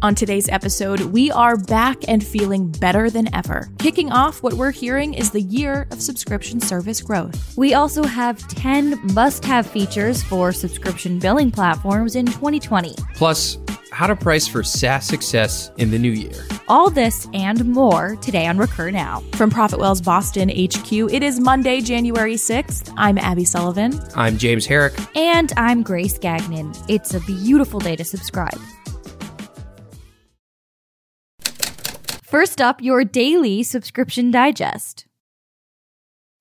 On today's episode, we are back and feeling better than ever. Kicking off, what we're hearing is the year of subscription service growth. We also have 10 must have features for subscription billing platforms in 2020. Plus, how to price for SaaS success in the new year. All this and more today on Recur Now. From ProfitWell's Boston HQ, it is Monday, January 6th. I'm Abby Sullivan. I'm James Herrick. And I'm Grace Gagnon. It's a beautiful day to subscribe. First up, your daily subscription digest.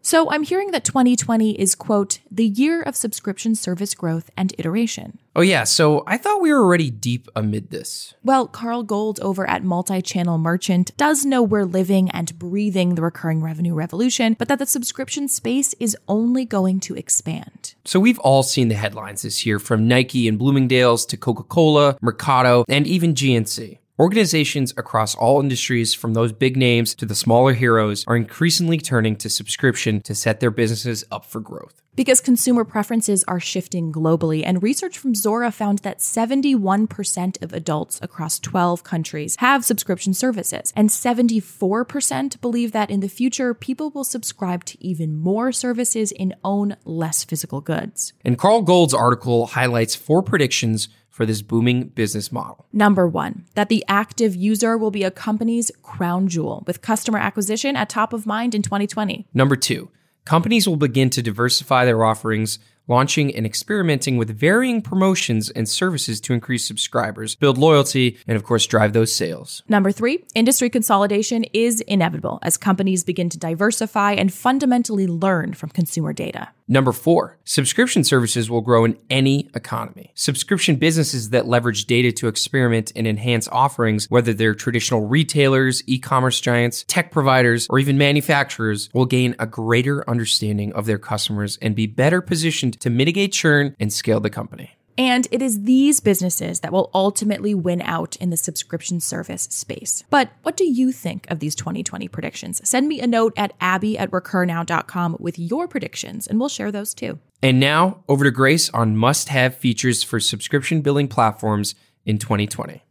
So I'm hearing that 2020 is, quote, the year of subscription service growth and iteration. Oh, yeah. So I thought we were already deep amid this. Well, Carl Gold over at Multi Channel Merchant does know we're living and breathing the recurring revenue revolution, but that the subscription space is only going to expand. So we've all seen the headlines this year from Nike and Bloomingdale's to Coca Cola, Mercado, and even GNC. Organizations across all industries, from those big names to the smaller heroes, are increasingly turning to subscription to set their businesses up for growth. Because consumer preferences are shifting globally, and research from Zuora found that 71% of adults across 12 countries have subscription services, and 74% believe that in the future, people will subscribe to even more services and own less physical goods. And Carl Gold's article highlights four predictions for this booming business model? Number one, that the active user will be a company's crown jewel, with customer acquisition at top of mind in 2020. Number two, companies will begin to diversify their offerings launching and experimenting with varying promotions and services to increase subscribers, build loyalty, and of course, drive those sales. Number three, industry consolidation is inevitable as companies begin to diversify and fundamentally learn from consumer data. Number four, subscription services will grow in any economy. Subscription businesses that leverage data to experiment and enhance offerings, whether they're traditional retailers, e commerce giants, tech providers, or even manufacturers, will gain a greater understanding of their customers and be better positioned to mitigate churn and scale the company. And it is these businesses that will ultimately win out in the subscription service space. But what do you think of these 2020 predictions? Send me a note at abby at recurnow.com with your predictions, and we'll share those too. And now over to Grace on must have features for subscription billing platforms in 2020.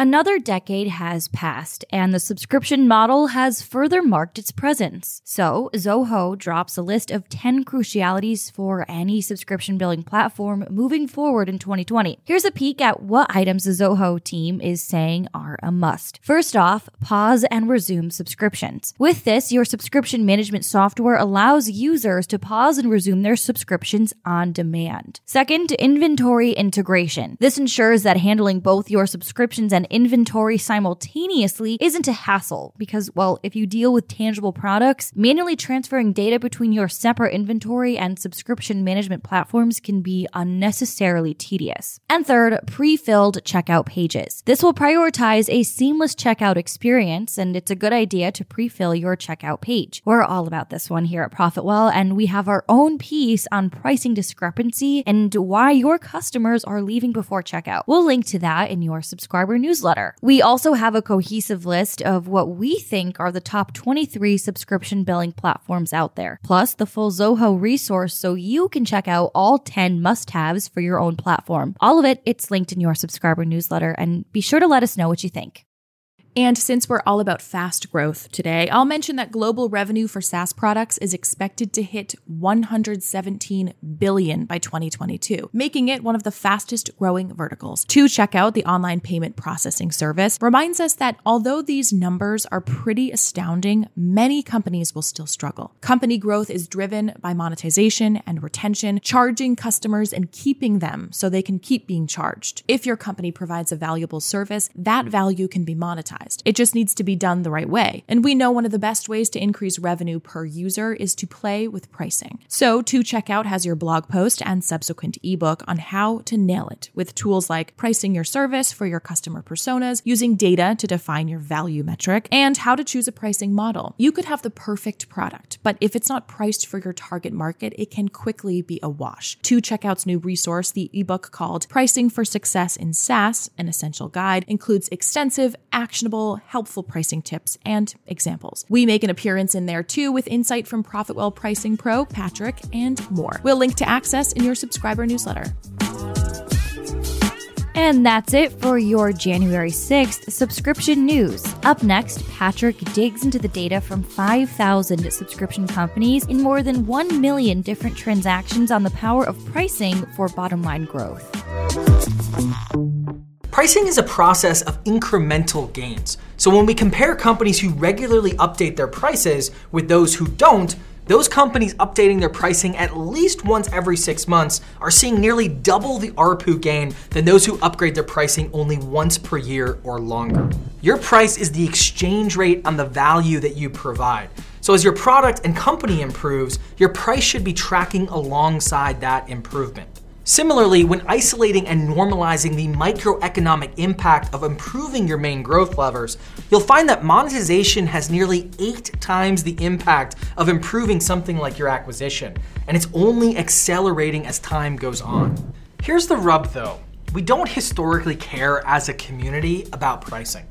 Another decade has passed, and the subscription model has further marked its presence. So, Zoho drops a list of 10 crucialities for any subscription billing platform moving forward in 2020. Here's a peek at what items the Zoho team is saying are a must. First off, pause and resume subscriptions. With this, your subscription management software allows users to pause and resume their subscriptions on demand. Second, inventory integration. This ensures that handling both your subscriptions and inventory simultaneously isn't a hassle because, well, if you deal with tangible products, manually transferring data between your separate inventory and subscription management platforms can be unnecessarily tedious. And third, pre-filled checkout pages. This will prioritize a seamless checkout experience, and it's a good idea to pre-fill your checkout page. We're all about this one here at Profitwell, and we have our own piece on pricing discrepancy and why your customers are leaving before checkout. We'll link to that in your subscriber newsletter. We also have a cohesive list of what we think are the top 23 subscription billing platforms out there, plus the full Zoho resource so you can check out all 10 must haves for your own platform. All of it, it's linked in your subscriber newsletter, and be sure to let us know what you think. And since we're all about fast growth today, I'll mention that global revenue for SaaS products is expected to hit 117 billion by 2022, making it one of the fastest growing verticals. 2Checkout the online payment processing service, reminds us that although these numbers are pretty astounding, many companies will still struggle. Company growth is driven by monetization and retention, charging customers and keeping them so they can keep being charged. If your company provides a valuable service, that value can be monetized. It just needs to be done the right way. And we know one of the best ways to increase revenue per user is to play with pricing. So, 2Checkout has your blog post and subsequent ebook on how to nail it with tools like pricing your service for your customer personas, using data to define your value metric, and how to choose a pricing model. You could have the perfect product, but if it's not priced for your target market, it can quickly be a wash. 2Checkout's new resource, the ebook called Pricing for Success in SaaS, an essential guide, includes extensive, actionable, helpful pricing tips and examples. We make an appearance in there too with insight from Profitwell Pricing Pro, Patrick, and more. We'll link to access in your subscriber newsletter. And that's it for your January 6th subscription news. Up next, Patrick digs into the data from 5,000 subscription companies in more than 1 million different transactions on the power of pricing for bottom line growth. Pricing is a process of incremental gains. So when we compare companies who regularly update their prices with those who don't, those companies updating their pricing at least once every six months are seeing nearly double the ARPU gain than those who upgrade their pricing only once per year or longer. Your price is the exchange rate on the value that you provide. So as your product and company improves, your price should be tracking alongside that improvement. Similarly, when isolating and normalizing the microeconomic impact of improving your main growth levers, you'll find that monetization has nearly eight times the impact of improving something like your acquisition, and it's only accelerating as time goes on. Here's the rub though we don't historically care as a community about pricing.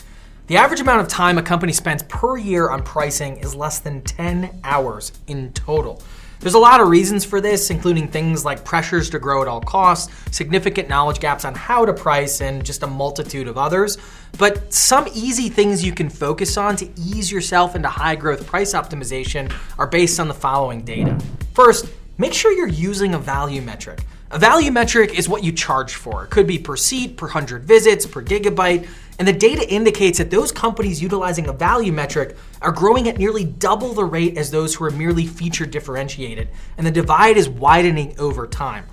The average amount of time a company spends per year on pricing is less than 10 hours in total. There's a lot of reasons for this, including things like pressures to grow at all costs, significant knowledge gaps on how to price, and just a multitude of others. But some easy things you can focus on to ease yourself into high growth price optimization are based on the following data. First, make sure you're using a value metric. A value metric is what you charge for. It could be per seat, per 100 visits, per gigabyte. And the data indicates that those companies utilizing a value metric are growing at nearly double the rate as those who are merely feature differentiated, and the divide is widening over time.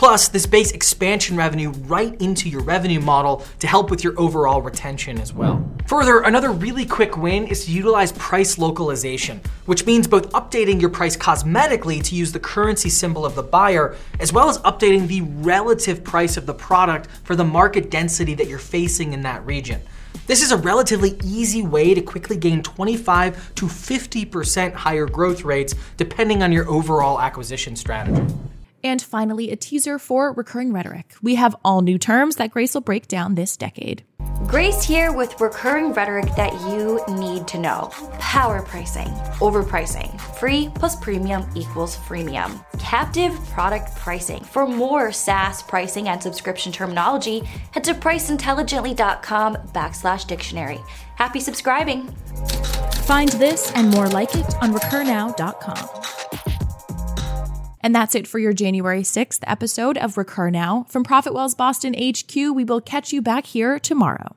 Plus, this bakes expansion revenue right into your revenue model to help with your overall retention as well. Further, another really quick win is to utilize price localization, which means both updating your price cosmetically to use the currency symbol of the buyer, as well as updating the relative price of the product for the market density that you're facing in that region. This is a relatively easy way to quickly gain 25 to 50% higher growth rates depending on your overall acquisition strategy. And finally, a teaser for recurring rhetoric. We have all new terms that Grace will break down this decade. Grace here with recurring rhetoric that you need to know. Power pricing, overpricing, free plus premium equals freemium. Captive product pricing. For more SaaS pricing and subscription terminology, head to priceintelligently.com backslash dictionary. Happy subscribing. Find this and more like it on recurnow.com. And that's it for your January 6th episode of Recur Now. From ProfitWell's Boston HQ, we will catch you back here tomorrow.